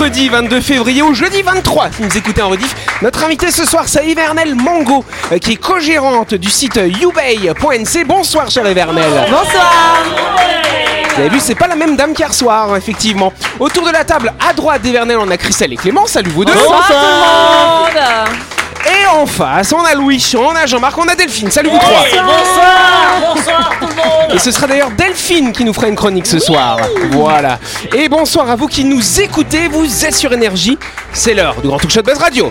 mercredi 22 février ou jeudi 23 si vous écoutez en rediff. Notre invité ce soir c'est Ivernel Mango euh, qui est co-gérante du site youbay.nc. Bonsoir cher Ivernel. Bonsoir Vous avez vu, c'est pas la même dame qu'hier soir, effectivement. Autour de la table, à droite d'Evernel, on a Christelle et Clément. Salut vous deux. Bonsoir tout le monde Et en face, on a Louis, on a Jean-Marc, on a Delphine. Salut vous trois. Bonsoir Bonsoir tout le monde Et ce sera d'ailleurs Delphine qui nous fera une chronique ce soir. Voilà. Et bonsoir à vous qui nous écoutez. Vous êtes sur Énergie. C'est l'heure du Grand Talk Show de Buzz Radio.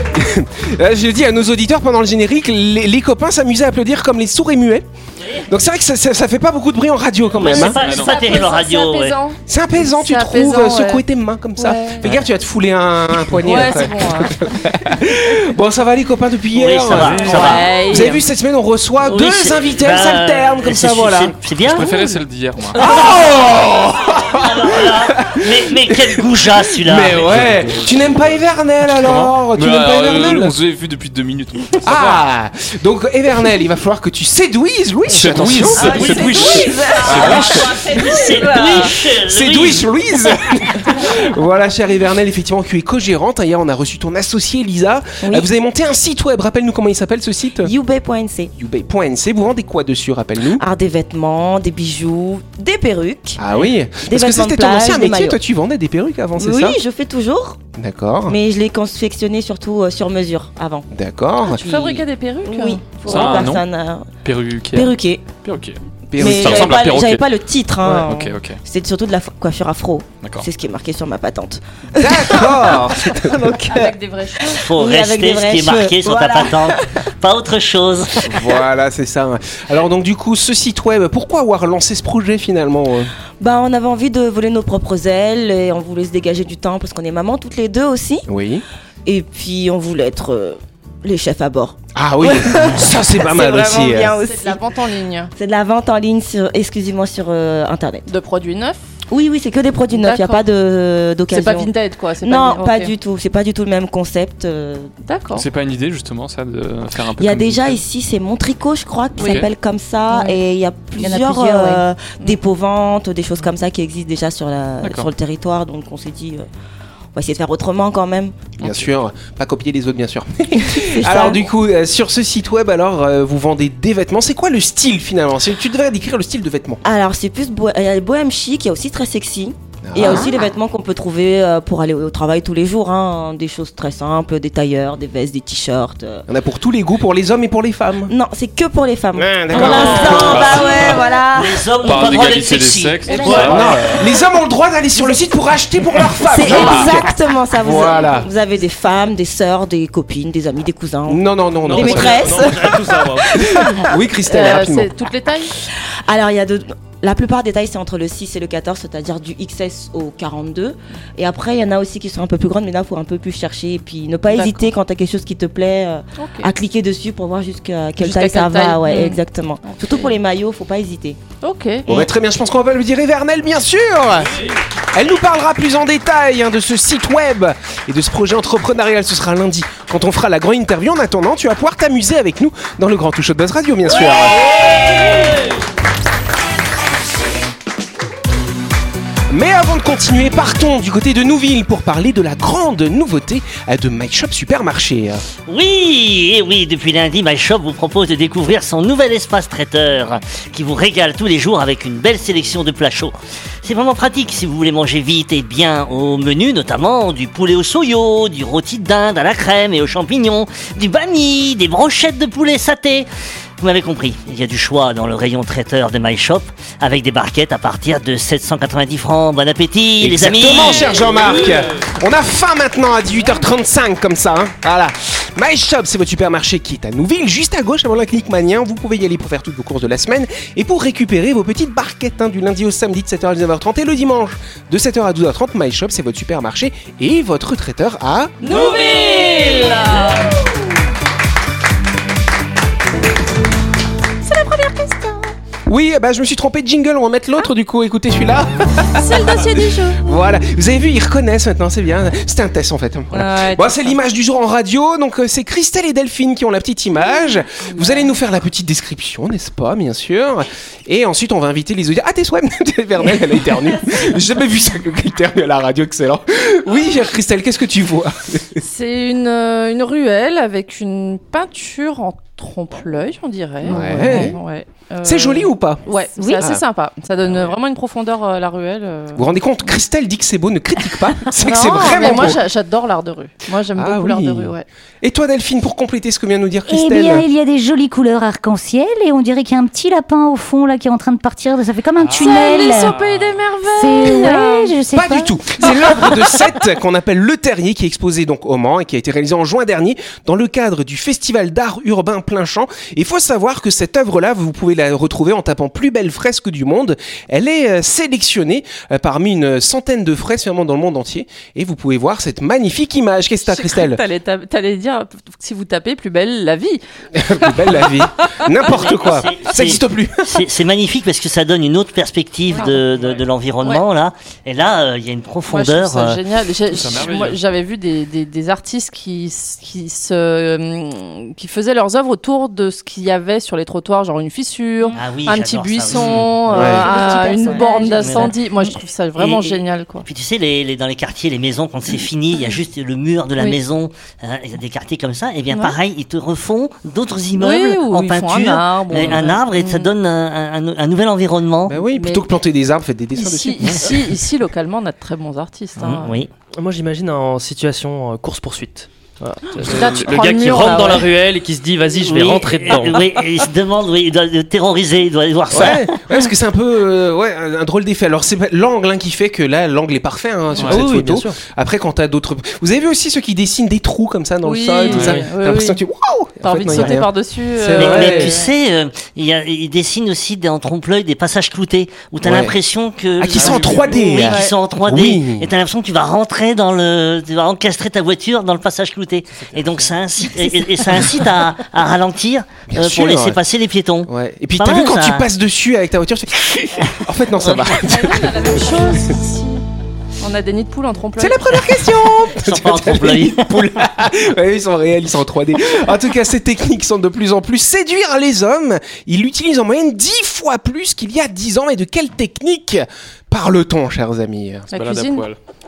Euh, Je dis à nos auditeurs pendant le générique, les copains s'amusaient à applaudir comme les sourds et muets. Donc c'est vrai que ça, ça- ça fait pas beaucoup de bruit en radio quand même. C'est hein. pas, c'est pas terrible en radio, ouais. C'est apaisant, tu C'est trouves, apaisant, euh, ouais. secouer tes mains comme ça. Ouais. Fais gaffe, tu vas te fouler un, un poignet. Ouais, après. c'est bon. hein. Bon, ça va les copains depuis Oui, hier. ça va, ça va. Ouais. Vous avez vu cette semaine, on reçoit Oui, deux c'est- invités, bah, elles s'alternent comme c'est- ça, voilà. c'est- C'est bien. Je préférais celle d'hier, moi. Oh Alors là, mais, mais quel goujat celui-là. Mais ouais, tu n'aimes pas Evernel alors Tu Mais, n'aimes pas euh, Evernel On se vu depuis deux minutes. Ah Donc Evernel, il va falloir que tu séduises Louis. Attention. Ah, oui, Séduise. C'est Louis. C'est Louis Louise Voilà, cher Evernel, effectivement, tu es co-gérante. Hier, on a reçu ton associé Elisa. Oui. Euh, Vous avez monté un site web. Rappelle-nous comment il s'appelle ce site youbay.nc. youbay.nc. Vous vendez quoi dessus Rappelle-nous? Art des vêtements, des bijoux, des perruques. Ah oui Parce que c'était ton ancien métier. maillots. Toi, tu vendais des perruques avant, c'est Oui, ça? je fais toujours, D'accord. mais je l'ai confectionné surtout euh, sur mesure avant. D'accord. Tu fabriquais des perruques Oui, pour Ça a les un nom personnes euh. Perruquier. Mais Ça j'avais ressemble à pas, pas le titre. Hein. Ok, ok. C'était surtout de la coiffure afro. D'accord. C'est ce qui est marqué sur ma patente. D'accord. Donc, euh, avec des vrais cheveux. Faut Oui, avec des rester ce vrais qui est marqué cheveux. sur ta Voilà. patente. Pas autre chose. voilà, c'est ça. Alors donc du coup, ce site web, pourquoi avoir lancé ce projet finalement euh bah, on avait envie de voler nos propres ailes et on voulait se dégager du temps parce qu'on est maman toutes les deux aussi. Oui. Et puis on voulait être euh, les chefs à bord. Ah oui, ça c'est pas mal vraiment aussi. bien aussi. C'est de la vente en ligne C'est de la vente en ligne sur, exclusivement sur euh, internet. de produits neufs. Oui, oui, c'est que des produits neufs, il n'y a pas de- d'occasion. C'est pas Vinted quoi. c'est Non, pas, pas du tout. C'est pas du tout le même concept. euh. D'accord. C'est pas une idée, justement, ça, de faire un peu Il y a déjà ici, c'est Montricot, je crois, qui Oui. s'appelle comme ça. Ouais. Et il y a y plusieurs, plusieurs, euh, dépôts-ventes, des choses comme ça qui existent déjà sur, la, sur le territoire. Donc on s'est dit, euh, on va essayer de faire autrement quand même. Bien sûr, pas copier les autres bien sûr. Ça. Alors du coup, euh, sur ce site web, alors euh, vous vendez des vêtements. C'est quoi le style finalement? C'est- Tu devrais décrire le style de vêtements. Alors c'est plus a le bohème chic, il y a aussi très sexy. Et il y a Ah. aussi les vêtements qu'on peut trouver euh, pour aller au travail tous les jours. hein. Des choses très simples, des tailleurs, des vestes, des t-shirts. euh. Y en a pour tous les goûts, pour les hommes et pour les femmes. Non, c'est que pour les femmes. Ah, Pour d'accord. l'instant, Ah. bah ouais, voilà. Les hommes n'ont pas le droit d'être sexy. sexes, Ouais. tout ça. Non, les hommes ont le droit d'aller sur le site pour acheter pour leurs femmes. C'est exactement ça. Vous, Voilà. vous avez des femmes, des sœurs, des copines, des amis, des cousins. Non, non, non, non. Des parce que- maîtresses. Oui, Christelle, Euh, rapidement. c'est toutes les tailles? Alors, il y a de... La plupart des tailles, c'est entre le 6 et le 14, c'est-à-dire du XS au 42. Et après, il y en a aussi qui sont un peu plus grandes, mais là, il faut un peu plus chercher. Et puis, ne pas hésiter quand tu as quelque chose qui te plaît, euh, à cliquer dessus pour voir jusqu'à quelle Jusqu'à taille ça va. taille. Ouais, Mm. exactement. Surtout pour les maillots, faut pas hésiter. Ok. Bon, bah, très bien, je pense qu'on va lui dire Evernel, bien sûr. Elle nous parlera plus en détail hein, de ce site web et de ce projet entrepreneurial. Ce sera lundi quand on fera la grande interview. En attendant, tu vas pouvoir t'amuser avec nous dans le grand touche de Buzz Radio, bien sûr. Mais avant de continuer, partons du côté de Nouville pour parler de la grande nouveauté euh, de My Shop Supermarché. Oui, et oui, depuis lundi, My Shop vous propose de découvrir son nouvel espace traiteur qui vous régale tous les jours avec une belle sélection de plats chauds. C'est vraiment pratique si vous voulez manger vite et bien au menu, notamment du poulet au soyo, du rôti de dinde à la crème et aux champignons, du bani, des brochettes de poulet saté. Vous m'avez compris, il y a du choix dans le rayon traiteur de My Shop avec des barquettes à partir de 790 francs. Bon appétit, les amis Exactement, cher Jean-Marc. On a faim maintenant à 18h35 comme ça. hein. Voilà. My Shop, c'est votre supermarché qui est à Nouville, juste à gauche avant la clinique Manien. Vous pouvez y aller pour faire toutes vos courses de la semaine et pour récupérer vos petites barquettes hein, du lundi au samedi de 7h à 19h30 et le dimanche de 7h à 12h30. My Shop, c'est votre supermarché et votre traiteur à Nouville Oui, bah je me suis trompé de jingle, on va mettre l'autre du coup. Écoutez celui-là. C'est le dossier du jour. Voilà, vous avez vu, ils reconnaissent maintenant, c'est bien. C'était un test en fait. Voilà. Ouais, Bon, c'est l'image du jour en radio, donc euh, c'est Christelle et Delphine qui ont la petite image. Vous allez nous faire la petite description, n'est-ce pas, bien sûr. Et ensuite, on va inviter les auditeurs. Ah, t'es souhait Vernel, elle a éternué. J'ai jamais vu ça que éternue à la radio, excellent. Oui, chère Christelle, qu'est-ce que tu vois? C'est une, euh, une ruelle avec une peinture en trompe-l'œil, on dirait. Ouais. ouais. Euh, C'est joli ou pas Ouais, c'est Oui. assez Ah. sympa. Ça donne euh, vraiment une profondeur euh, à la ruelle. euh. Vous vous rendez compte Christelle dit que c'est beau, ne critique pas. C'est que c'est vraiment mais moi j'adore l'art de rue. Moi j'aime Ah beaucoup l'art de rue, ouais. Et toi, Delphine, pour compléter ce que vient de nous dire Eh Christelle bien, il y a des jolies couleurs arc-en-ciel et on dirait qu'il y a un petit lapin au fond là qui est en train de partir. Ça fait comme un tunnel. Alice au pays des C'est merveilles ouais, je sais Pas, pas. du tout. C'est l'œuvre de Seth qu'on appelle Le Terrier qui est exposé donc au Mans et qui a été réalisé en juin dernier dans le cadre du Festival d'art urbain plein champ. Il faut savoir que cette œuvre-là, vous pouvez la retrouver en tapant plus belle fresque du monde. Elle est euh, sélectionnée euh, parmi une centaine de fresques vraiment dans le monde entier et vous pouvez voir cette magnifique image. Qu'est-ce que t'as, Christelle T'allais ta- t'allais dire, si vous tapez, plus belle la vie. Plus belle la vie. N'importe quoi. C'est- Ça n'existe plus. C'est c'est magnifique parce que ça donne une autre perspective de, de, de l'environnement là. Et là, euh, il y a une Moi, je profondeur. ça euh, génial. J'ai- moi, J'avais vu des, des, des artistes qui, s- qui, se, qui faisaient leurs œuvres autour de ce qu'il y avait sur les trottoirs, genre une fissure, Ah oui, un petit ça buisson, euh, Ouais. une borne d'incendie. Moi, je trouve ça vraiment Et- et- génial. Quoi. Puis tu sais, les, les- dans les quartiers, les maisons, quand c'est fini, il y a juste le mur de la Oui. maison. hein, Il y a des quartiers comme ça. Et bien Ouais. pareil, ils te refont d'autres immeubles en ils font un peinture, arbre, et un arbre, et ça Mm. donne un, un- un nouvel environnement. Bah oui, plutôt Mais- que planter des arbres, faites des dessins Ici, dessus. ici, ici, localement, on a de très bons artistes. hein. Mm, oui. Moi, j'imagine en situation euh, course-poursuite. Voilà. Là, tu le gars qui mur, rentre là, dans la ruelle et qui se dit vas-y, je vais Oui, rentrer dedans. euh, oui, et il se demande, oui, il doit le terroriser, il doit aller voir ça. Ouais, ouais, parce que c'est un peu euh, ouais, un un drôle d'effet. Alors c'est l'angle hein, qui fait que là l'angle est parfait hein, sur Ouais. cette Oui, photo. bien sûr. Après quand t'as d'autres, vous avez vu aussi ceux qui dessinent des trous comme ça dans Oui, le sol, tout ça? T'as l'impression que tu waouh. T'as En fait, envie de sauter rien. par-dessus. C'est euh, Mais, tu sais, euh, il y a- il dessine aussi des, en trompe-l'œil des passages cloutés où t'as Ouais. l'impression que. Ah, qui sont en oui, 3D. Oui, qui sont en 3D. Oui. Et t'as l'impression que tu vas rentrer dans le. Tu vas encastrer ta voiture dans le passage clouté. Et donc ça incite, et, et- et ça incite à, à ralentir euh, sûr, pour laisser ouais. passer les piétons. Ouais. Et puis t'as vu quand ça. tu passes dessus avec ta voiture, tu fais... en fait non ça va. la même chose ici. On a des nids de poules en trompe-l'œil. C'est la première question. Ils sont pas en trompe-l'œil. Ouais, ils sont réels, ils sont en 3D. En tout cas, ces techniques sont de plus en plus séduire les hommes. Ils l'utilisent en moyenne 10 fois plus qu'il y a 10 ans. Et de quelle technique parle-t-on, chers amis? La cuisine.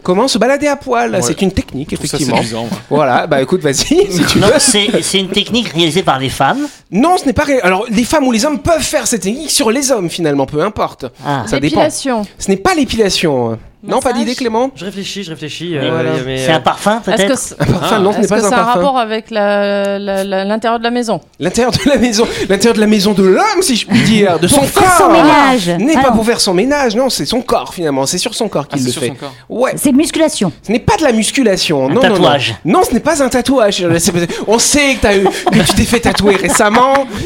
Comment se balader à poil Ouais. C'est une technique, ça effectivement. Voilà, bah écoute, vas-y, si tu Non, veux. c'est c'est une technique réalisée par les femmes. Non, ce n'est pas. Alors, les femmes ou les hommes peuvent faire cette technique sur les hommes, finalement, peu importe. Ah. Ça dépend. L'épilation. Ce n'est pas l'épilation. Non, pas d'idée, Clément? Je réfléchis, je réfléchis. Euh, voilà. mais, C'est euh, un parfum Est-ce que peut-être c'est Un parfum, non, ce n'est est-ce que pas c'est un un parfum. rapport avec la- la- la- l'intérieur de la maison? L'intérieur de la maison, l'intérieur de la maison de l'homme, si je puis dire, de son Pour faire corps. son ménage. N'est pas pour faire son ménage, non, c'est son corps finalement, c'est sur son corps Ah, qu'il c'est le sur fait. son corps. Ouais, C'est musculation. ce n'est pas de la musculation, Un non, tatouage. non, non. Non, ce n'est pas un tatouage. C'est- On sait que, t'as eu- que tu t'es fait tatouer récemment,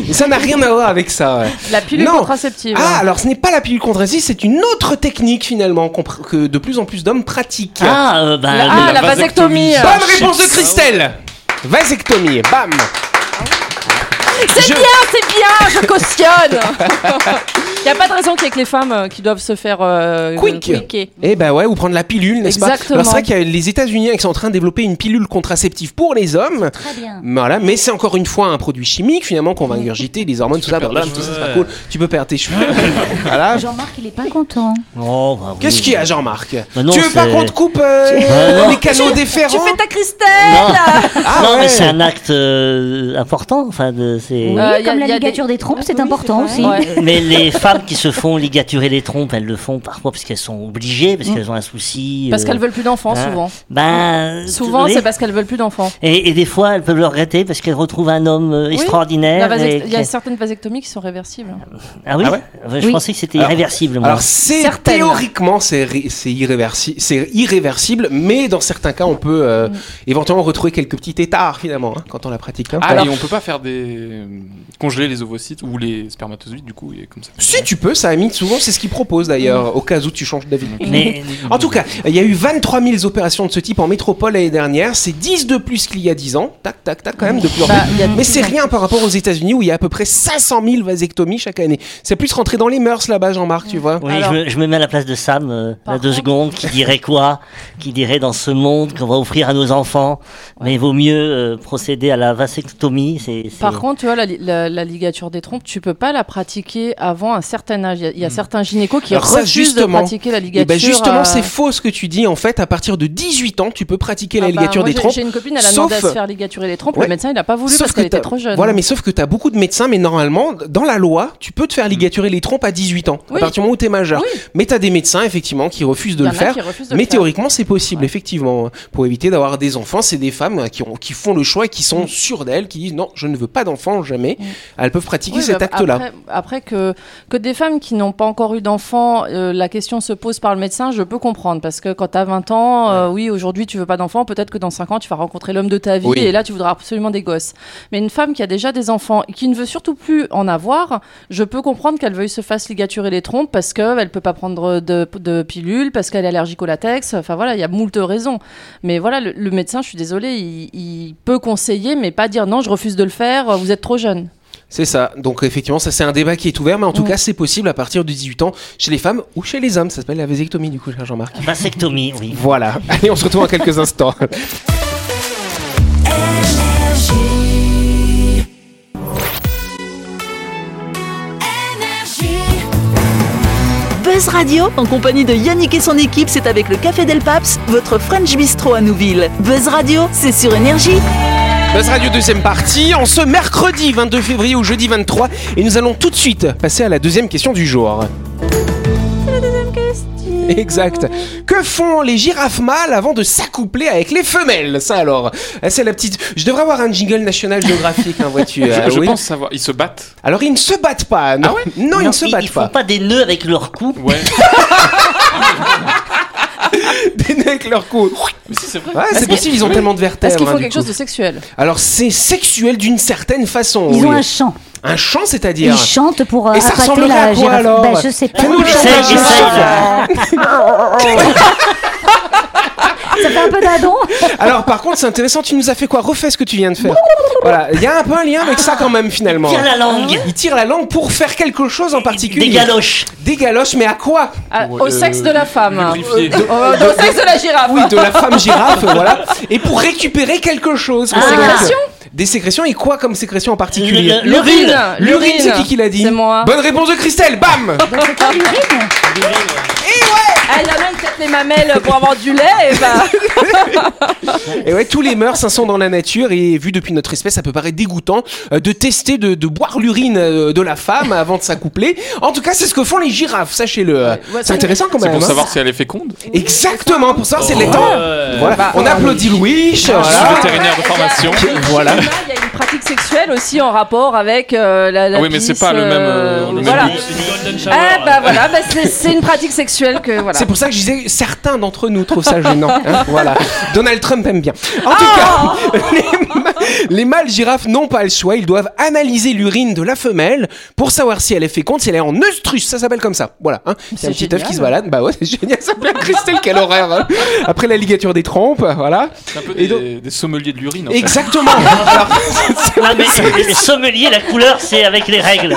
et ça n'a rien à voir avec ça. La pilule Non. contraceptive. Ah, alors ce n'est pas la pilule contraceptive, c'est une autre technique finalement que de plus en plus d'hommes pratiquent. Ah, euh, bah, La- le- ah, la la vasectomie. vasectomie. Bonne réponse de Christelle. Vasectomie, bam. C'est Je- bien, c'est bien, je cautionne. Il n'y a pas de raison qu'il y ait que les femmes euh, qui doivent se faire euh, Quick. quicker. Eh ben ouais, ou prendre la pilule, n'est-ce pas? Exactement. C'est vrai qu'il y a les États-Unis qui sont en train de développer une pilule contraceptive pour les hommes. Très bien. Voilà, mais c'est encore une fois un produit chimique finalement qu'on va ingurgiter, les hormones, tout ça, tout c'est pas cool. Tu peux perdre tes cheveux. voilà. Jean-Marc, il est pas content. Oh, bah oui. Qu'est-ce qu'il y a, Jean-Marc? Bah non, Tu veux pas c'est- qu'on te coupe euh, Bah les canaux déférents Tu fais ta Christelle Ah non, ouais. mais c'est un acte euh, important. Enfin, de, c'est. Oui, Euh, comme la y a des- ligature des trompes, c'est Oui, important c'est aussi. Mais les femmes femmes qui se font ligaturer les trompes, elles le font parfois parce qu'elles sont obligées, parce Mm. qu'elles ont un souci. Parce euh, qu'elles veulent plus d'enfants, hein. souvent. Ben, Souvent, oui. c'est parce qu'elles veulent plus d'enfants. Et, et des fois, elles peuvent le regretter parce qu'elles retrouvent un homme euh, Oui, extraordinaire. Il y a certaines vasectomies qui sont réversibles. Ah oui, Ah ouais Je Oui. pensais que c'était irréversible. Moi. Alors c'est Certaines. théoriquement c'est ré- c'est irréversible, c'est irréversible, mais dans certains cas on peut euh, éventuellement retrouver quelques petits tétards finalement hein, quand on la pratique. hein. Ah, Alors, et on peut pas faire des. euh, congeler les ovocytes ou les spermatozoïdes, du coup, et comme ça. si tu peux, ça Amine souvent c'est ce qu'ils proposent d'ailleurs au cas où tu changes d'avis. Mais- En tout cas, il y a eu 23 000 opérations de ce type en métropole l'année dernière. C'est 10 de plus qu'il y a 10 ans. Tac, tac, tac, quand même, de plus en Bah, a Mais c'est en rien par rapport aux États-Unis où il y a à peu près 500 000 vasectomies chaque année. C'est plus rentré dans les mœurs là-bas, Jean-Marc, tu vois. Oui, Alors- je, me, je me mets à la place de Sam, euh, à deux secondes, qui dirait quoi Qui dirait dans ce monde qu'on va offrir à nos enfants, mais il vaut mieux euh, procéder à la vasectomie. Par contre, tu vois, la- la ligature des trompes, tu peux pas la pratiquer avant un certain âge. Il y a, il y a certains gynécos qui Hmm. Alors ça, refusent de justement, pratiquer la Et ligature. ben justement, euh, c'est faux ce que tu dis. En fait, à partir de 18 ans, tu peux pratiquer la ah bah, ligature moi, des trompes. J'ai une copine, elle a sauf- demandé à se faire ligaturer les trompes. Ouais. Le médecin, il a pas voulu Sauf parce que qu'elle était trop jeune. Voilà, mais sauf que tu as beaucoup de médecins, mais normalement, dans la loi, tu peux te faire ligaturer les trompes à 18 ans, à partir du moment où tu es majeur. Oui. Mais tu as des médecins, effectivement, qui refusent de le faire. de Mais le faire. théoriquement, c'est possible, effectivement. Pour éviter d'avoir des enfants, c'est des femmes euh, qui, ont, qui font le choix et qui sont Mm. sûres d'elles, qui disent non, je ne veux pas d'enfants, jamais. Elles peuvent pratiquer cet acte-là. Après que, que des femmes qui n'ont pas encore eu d'enfants, euh, la question se pose par le médecin, je peux comprendre. Parce que quand tu as 20 ans, euh, oui, aujourd'hui tu veux pas d'enfants, peut-être que dans 5 ans tu vas rencontrer l'homme de ta vie Oui. et là tu voudras absolument des gosses. Mais une femme qui a déjà des enfants et qui ne veut surtout plus en avoir, je peux comprendre qu'elle veuille se fasse ligaturer les trompes parce qu'elle peut pas prendre de, de pilules, parce qu'elle est allergique au latex. Enfin voilà, il y a moult raisons. Mais voilà, le, le médecin, je suis désolée, il, il peut conseiller, mais pas dire non, je refuse de le faire, vous êtes trop jeune. C'est ça. Donc, effectivement, ça, c'est un débat qui est ouvert, mais en tout Mm. cas, c'est possible à partir de 18 ans chez les femmes ou chez les hommes. Ça s'appelle la vasectomie, du coup, cher Jean-Marc. Vasectomie, oui. Voilà. Allez, on se retrouve dans quelques instants. Buzz Radio, en compagnie de Yannick et son équipe, c'est avec le Café Del Paps, votre French Bistro à Nouville. Buzz Radio, c'est sur Énergie. Buzz Radio deuxième partie, en ce mercredi 22 février ou jeudi 23, et nous allons tout de suite passer à la deuxième question du jour. Exact. Que font les girafes mâles avant de s'accoupler avec les femelles? Ça alors, Ah, c'est la petite. Je devrais avoir un jingle national géographique, hein, vois-tu Je, ah, je oui. pense savoir. Ils se battent Alors ils ne se battent pas. Non, non, ils ne se ils, battent ils font pas. pas des nœuds avec leur cou. Ouais. Des nez avec leur cou. Mais si, c'est vrai. Ouais, c'est possible. Ils ont tellement de vertèbres. Est-ce qu'il hein, faut du quelque chose de sexuel Alors c'est sexuel d'une certaine façon. Ils oui. ont un chant. Un chant, c'est-à-dire. Ils chantent pour euh, Et ça ressemblerait à la quoi, girafe. alors Bah, je sais pas. Fais-nous Essaye, chanter. Ça fait un peu d'adon. Alors par contre, c'est intéressant. Tu nous as fait quoi? Refais ce que tu viens de faire. Voilà. Il y a un peu un lien avec ça quand même finalement. Tire la langue. Il tire la langue pour faire quelque chose en particulier. Des galoches. Des galoches, mais à quoi? Ah, Au euh, sexe de la femme. Oh, au sexe de la girafe. Oui, de la femme girafe, voilà. Et pour récupérer quelque chose. Des C'est Des sécrétions et quoi comme sécrétion en particulier L'urine. L'urine, c'est qui qui l'a dit C'est moi. Bonne réponse de Christelle, bam Ah, il y en a qui têtent les mamelles pour avoir du lait. Et bah... Et ouais, tous les mœurs hein, sont dans la nature et vu depuis notre espèce, ça peut paraître dégoûtant euh, de tester de, de boire l'urine euh, de la femme avant de s'accoupler. En tout cas, c'est ce que font les girafes, sachez-le. ouais, c'est intéressant quand C'est même. pour hein. savoir si elle est féconde. Exactement, pour savoir si elle est temps. Voilà. Bah, On applaudit Louis. Je suis Voilà. vétérinaire de formation. Voilà. Il sexuelle aussi en rapport avec euh, la, la Ah oui, mais c'est pas le même, euh, le même voilà. but. Ah bah voilà, bah, c'est c'est une pratique sexuelle que voilà. C'est pour ça que je disais certains d'entre nous trouvent ça gênant. hein, voilà. Donald Trump aime bien. En tout Ah cas, les, ma- les mâles girafes n'ont pas le choix. Ils doivent analyser l'urine de la femelle pour savoir si elle est féconde, si elle est en œstrus. Ça s'appelle comme ça. Voilà. Hein. C'est un petit œuf qui se balade. Bah ouais, c'est génial. Ça s'appelle Christelle, quel horaire. hein. Après la ligature des trompes, voilà. C'est un peu Et des, donc- des sommeliers de l'urine. en fait. Exactement. Alors, Mais les sommeliers, la couleur, c'est avec les règles.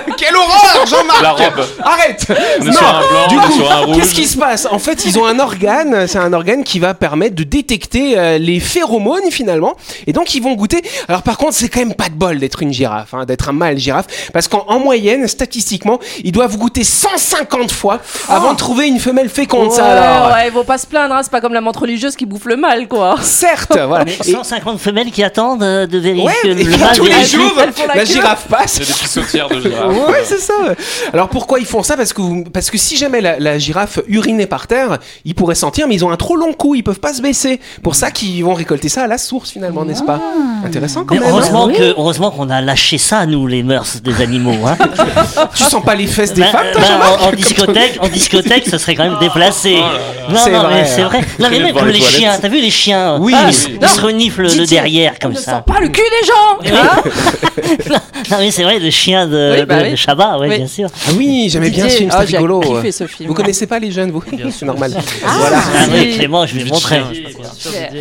quelle horreur, Jean-Marc La robe. Arrête On est sur un blanc, du on est coup, sur un rouge. qu'est-ce qui se passe En fait, ils ont un organe, c'est un organe qui va permettre de détecter euh, les phéromones finalement, et donc ils vont goûter. Alors par contre, c'est quand même pas de bol d'être une girafe, hein, d'être un mâle girafe, parce qu'en en moyenne, statistiquement, ils doivent goûter 150 fois avant de trouver une femelle féconde. ça Ouais, alors. ouais, ils vont pas se plaindre, hein, c'est pas comme la montre religieuse qui bouffe le mal quoi. Certes, voilà. Mais Et- 150 femelles qui attendent euh, de vérifier ouais, que et le puis mâle tous les jours, elles font la la queue. girafe passe. Il y a des pissotières de girafe. Ouais, c'est ça. Alors pourquoi ils font ça? Parce que vous- parce que si jamais la, la girafe urinait par terre, ils pourraient sentir, mais ils ont un trop long cou, ils peuvent pas se baisser. Pour ça qu'ils vont récolter ça à la source finalement, n'est-ce pas? Intéressant quand Mais même. hein. heureusement que heureusement qu'on a lâché ça nous les mœurs des animaux. Hein. Tu sens pas les fesses des Bah, femmes, toi, bah, Jean-Marc en, en discothèque, en discothèque, ce serait quand même déplacé. non, C'est non, vrai. mais c'est vrai. Non, mais même devant comme les les toilettes. chiens. T'as vu les chiens Oui. Ah, Oui. Ils se reniflent le Didier, derrière comme ne ça. sent pas le cul des gens hein non, mais c'est vrai, le chien de, Oui, bah de, oui. de Chabat, ouais, Oui. bien sûr. Ah oui, j'aimais bien ce Didier, film, ah, c'était rigolo. kiffé ce film. Vous connaissez pas les jeunes, vous C'est normal. Ah, Voilà. Ah oui, si. Clément, je vais le montrer.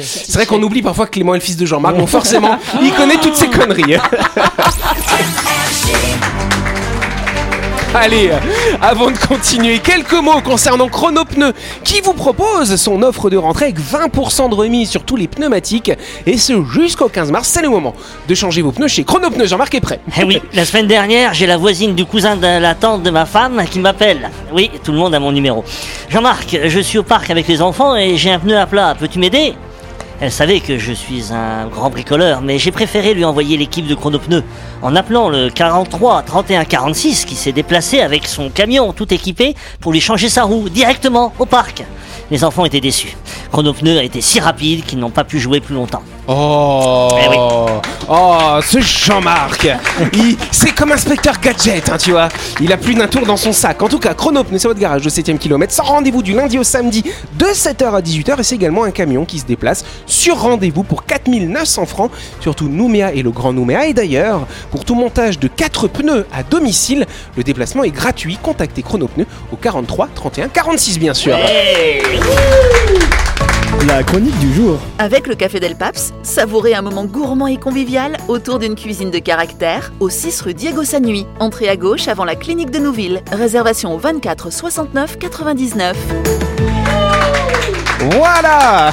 C'est vrai qu'on oublie parfois que Clément est le fils de Jean-Marc, donc forcément, il connaît toutes ces conneries. Allez, avant de continuer, quelques mots concernant Chronopneu qui vous propose son offre de rentrée avec 20% de remise sur tous les pneumatiques et ce jusqu'au 15 mars. C'est le moment de changer vos pneus chez Chronopneu. Jean-Marc est prêt. Eh oui, la semaine dernière, j'ai la voisine du cousin de la tante de ma femme qui m'appelle. Oui, tout le monde a mon numéro. Jean-Marc, je suis au parc avec les enfants et j'ai un pneu à plat. Peux-tu m'aider? Elle savait que je suis un grand bricoleur, mais j'ai préféré lui envoyer l'équipe de Chronopneus en appelant le 43 31 46 qui s'est déplacé avec son camion tout équipé pour lui changer sa roue directement au parc. Les enfants étaient déçus. Chronopneus a été si rapide qu'ils n'ont pas pu jouer plus longtemps. Oh, Eh oui. oh, ce Jean-Marc, c'est comme inspecteur gadget, hein, tu vois. Il a plus d'un tour dans son sac. En tout cas, Chronopneu, c'est votre garage de 7ème kilomètre, sans rendez-vous du lundi au samedi de 7h à 18h. Et c'est également un camion qui se déplace sur rendez-vous pour 4900 francs, surtout Nouméa et le Grand Nouméa. Et d'ailleurs, pour tout montage de 4 pneus à domicile, le déplacement est gratuit. Contactez Chronopneu au 43 31 46, bien sûr. La chronique du jour. Avec le Café Del Paps, savourez un moment gourmand et convivial autour d'une cuisine de caractère au 6 rue Diego Sanui. Entrée à gauche avant la clinique de Nouville. Réservation au 24 69 99. Voilà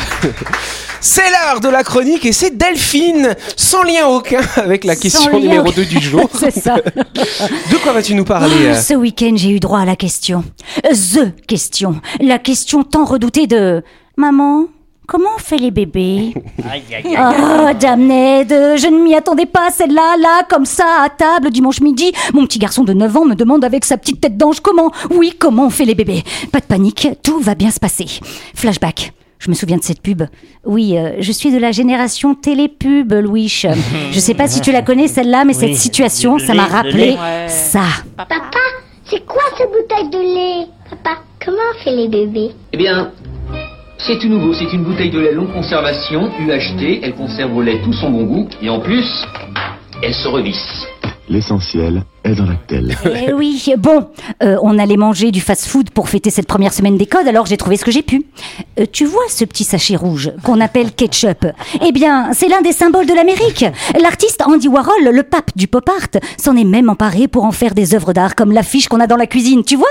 C'est l'heure de la chronique et c'est Delphine, sans lien aucun avec la question numéro aucun. 2 du jour. C'est ça. De quoi vas-tu nous parler euh ce week-end, j'ai eu droit à la question. Euh, The question. La question tant redoutée de Maman, comment on fait les bébés Aïe, aïe, aïe. Oh, damned, je ne m'y attendais pas, celle-là, là, comme ça, à table, dimanche midi. Mon petit garçon de 9 ans me demande avec sa petite tête d'ange comment, oui, comment on fait les bébés. Pas de panique, tout va bien se passer. Flashback. Je me souviens de cette pub. Oui, euh, je suis de la génération télépub, Louis. Je sais pas si tu la connais, celle-là, mais Oui, cette situation, le ça m'a rappelé lait. Ouais. ça. Papa, c'est quoi cette bouteille de lait? Papa, comment on fait les bébés? Eh bien, c'est tout nouveau. C'est une bouteille de lait longue conservation, UHT. Elle conserve au lait tout son bon goût. Et en plus, elle se revisse. L'essentiel est dans l'actel. Eh oui, bon, euh, on allait manger du fast-food pour fêter cette première semaine des codes, alors j'ai trouvé ce que j'ai pu. Euh, tu vois ce petit sachet rouge qu'on appelle ketchup? Eh bien, c'est l'un des symboles de l'Amérique. L'artiste Andy Warhol, le pape du pop art, s'en est même emparé pour en faire des œuvres d'art comme l'affiche qu'on a dans la cuisine, tu vois?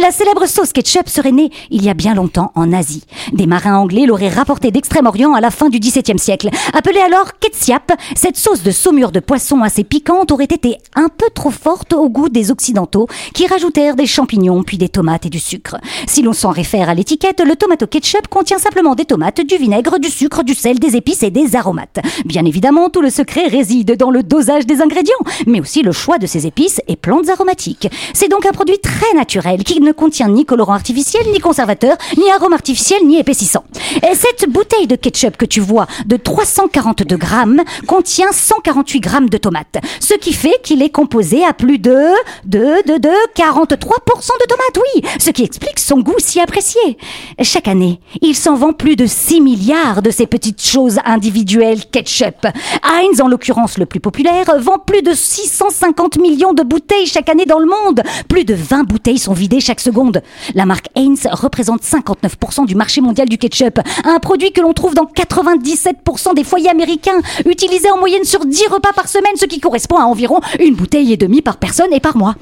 La célèbre sauce ketchup serait née il y a bien longtemps en Asie. Des marins anglais l'auraient rapportée d'Extrême-Orient à la fin du XVIIe siècle. Appelée alors ketchup, cette sauce de saumure de poisson assez piquante aurait été un peu trop forte au goût des Occidentaux qui rajoutèrent des champignons puis des tomates et du sucre. Si l'on s'en réfère à l'étiquette, le tomato ketchup contient simplement des tomates, du vinaigre, du sucre, du sel, des épices et des aromates. Bien évidemment, tout le secret réside dans le dosage des ingrédients, mais aussi le choix de ces épices et plantes aromatiques. C'est donc un produit très naturel qui ne contient ni colorant artificiel, ni conservateur, ni arôme artificiel, ni épaississant. Et cette bouteille de ketchup que tu vois de 342 grammes contient 148 grammes de tomates, ce qui fait qu'il est composé à plus de, de, de, de 43% de tomates, oui, ce qui explique son goût si apprécié. Chaque année, il s'en vend plus de 6 milliards de ces petites choses individuelles ketchup. Heinz, en l'occurrence le plus populaire, vend plus de 650 millions de bouteilles chaque année dans le monde. Plus de 20 bouteilles sont vidées chaque seconde. La marque Heinz représente 59% du marché mondial du ketchup, un produit que l'on trouve dans 97% des foyers américains, utilisé en moyenne sur 10 repas par semaine, ce qui correspond à environ une bouteille et demie par personne et par mois.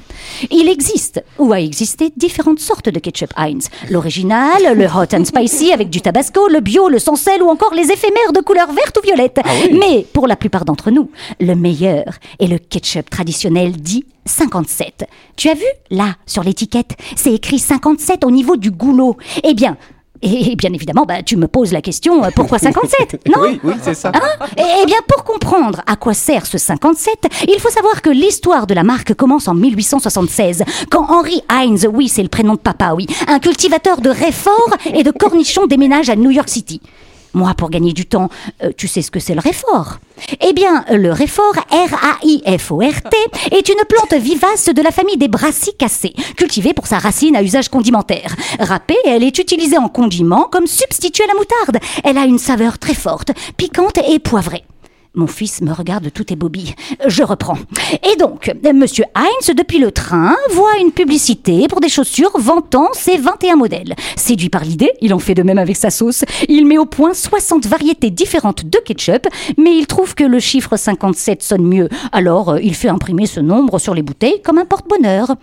Il existe, ou a existé, différentes sortes de ketchup Heinz. L'original, le hot and spicy avec du tabasco, le bio, le sans sel ou encore les éphémères de couleur verte ou violette. Mais pour la plupart d'entre nous, le meilleur est le ketchup traditionnel dit 57. Tu as vu Là, sur l'étiquette, c'est écrit 57 au niveau du goulot. Eh bien, Et bien évidemment, bah, tu me poses la question, euh, pourquoi 57 Non Oui, oui, c'est ça. Hein Eh bien, pour comprendre à quoi sert ce 57, il faut savoir que l'histoire de la marque commence en 1876, quand Henry Heinz, oui, c'est le prénom de papa, oui, un cultivateur de réfort et de cornichons déménage à New York City. Moi, pour gagner du temps, euh, tu sais ce que c'est le réfort Eh bien, le réfort, R-A-I-F-O-R-T, est une plante vivace de la famille des brassicacées, cultivée pour sa racine à usage condimentaire. Râpée, elle est utilisée en condiment comme substitut à la moutarde. Elle a une saveur très forte, piquante et poivrée. Mon fils me regarde tout ébobie. Je reprends. Et donc, Monsieur Heinz, depuis le train, voit une publicité pour des chaussures vantant ses 21 modèles. Séduit par l'idée, il en fait de même avec sa sauce. Il met au point 60 variétés différentes de ketchup, mais il trouve que le chiffre 57 sonne mieux. Alors, euh, il fait imprimer ce nombre sur les bouteilles comme un porte-bonheur.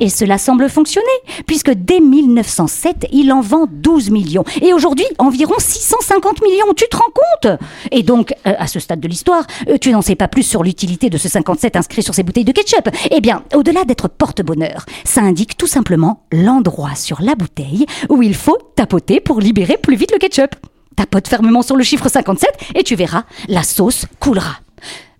Et cela semble fonctionner, puisque dès 1907, il en vend 12 millions. Et aujourd'hui, environ 650 millions. Tu te rends compte? Et donc, euh, à ce stade de l'histoire, euh, tu n'en sais pas plus sur l'utilité de ce 57 inscrit sur ces bouteilles de ketchup. Eh bien, au-delà d'être porte-bonheur, ça indique tout simplement l'endroit sur la bouteille où il faut tapoter pour libérer plus vite le ketchup. Tapote fermement sur le chiffre 57 et tu verras, la sauce coulera.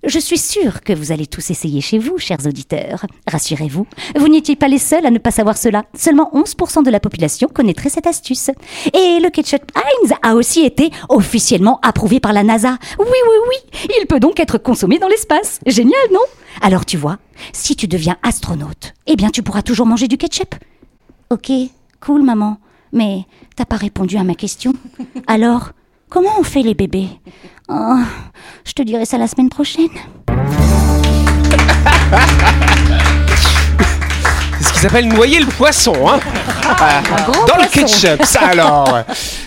Je suis sûre que vous allez tous essayer chez vous, chers auditeurs. Rassurez-vous, vous n'étiez pas les seuls à ne pas savoir cela. Seulement 11% de la population connaîtrait cette astuce. Et le ketchup Heinz a aussi été officiellement approuvé par la NASA. Oui, oui, oui, il peut donc être consommé dans l'espace. Génial, non? Alors tu vois, si tu deviens astronaute, eh bien tu pourras toujours manger du ketchup. Ok, cool maman, mais t'as pas répondu à ma question? Alors, comment on fait les bébés Oh, je te dirai ça la semaine prochaine. C'est ce qu'ils appellent noyer le poisson, hein. Dans le ketchup, ça alors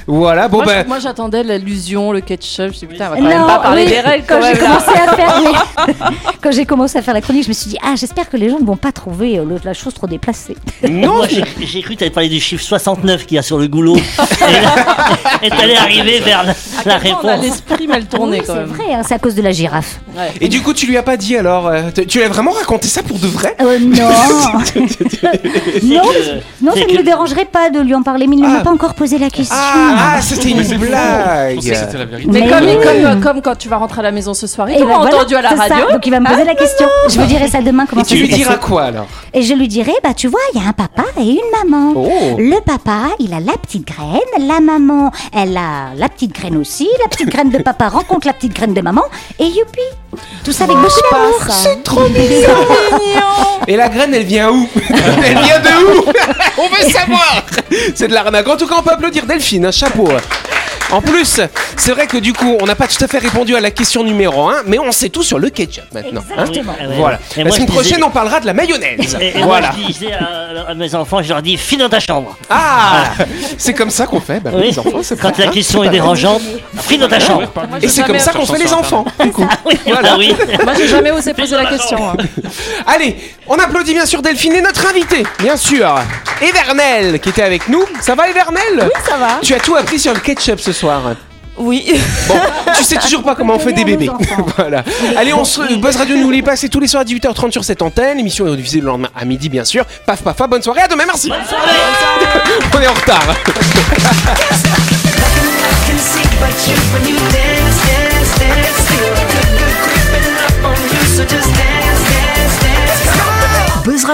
Voilà, bon moi, ben... je- moi, j'attendais l'allusion, le ketchup. Je me suis dit, putain, on va quand Non, même pas parler oui, des règles quand quand j'ai commencé à faire les- quand j'ai commencé à faire la chronique, je me suis dit ah j'espère que les gens ne vont pas trouver euh, le- la chose trop déplacée. Non, j'ai cru que t'allais parler du chiffre 69 qu'il y a sur le goulot. et t'allais arriver vers la, la À quel point on a réponse. l'esprit mal tourné Oui, quand c'est même. vrai, hein, c'est à cause de la girafe. Ouais. Et du coup, tu lui as pas dit alors euh, tu- Tu lui as vraiment raconté ça pour de vrai Euh, non, non, C'est que- non, c'est ça ne que- me dérangerait pas de lui en parler, mais il ne Ah. m'a pas encore posé la question. Ah, ah, c'était une blague pensais que c'était la vérité. Mais, Mais comme, oui. comme, comme quand tu vas rentrer à la maison ce soir, il Et t'a ben voilà, entendu à la c'est ça. radio. Donc il va me poser la question. Je vous dirai ça demain comment Et ça tu lui diras passé. quoi alors? Et je lui dirai, bah tu vois, il y a un papa et une maman. Oh. Le papa, il a la petite graine, la maman, elle a la petite graine aussi, la petite graine de papa rencontre la petite graine de maman, et youpi Tout ça avec beaucoup d'amour. C'est trop mignon Et la graine, elle vient où Elle vient de où On veut savoir C'est de l'arnaque. En tout cas, on peut applaudir Delphine, un chapeau. En plus, c'est vrai que du coup, on n'a pas tout à fait répondu à la question numéro 1, mais on sait tout sur le ketchup maintenant. hein. Exactement. Ah ouais. voilà. Et la moi, semaine je disais- prochaine, on parlera de la mayonnaise. Et, et voilà. moi, je disais à, à mes enfants, je leur dis, file dans ta chambre. Ah C'est comme ça qu'on fait, bah, Oui. les enfants, c'est Quand la hein. question est dérangeante, file dans ta chambre. Et c'est comme ça qu'on fait les enfants, du coup. Oui, Voilà. ah oui. Moi, j'ai jamais osé poser la question. hein. Allez, on applaudit bien sûr Delphine et notre invité, bien sûr, Evernel, qui était avec nous. Ça va, Evernel? Oui, ça va. Tu as tout appris sur le ketchup ce soir. Oui. Bon, tu sais toujours pas comment on fait des bébés. voilà. Allez, on se Buzz Radio n'oublie pas, c'est tous les soirs à 18h30 sur cette antenne. L'émission est diffusée le lendemain à midi, bien sûr. Paf, paf, paf, bonne soirée, à demain, merci. on est en retard.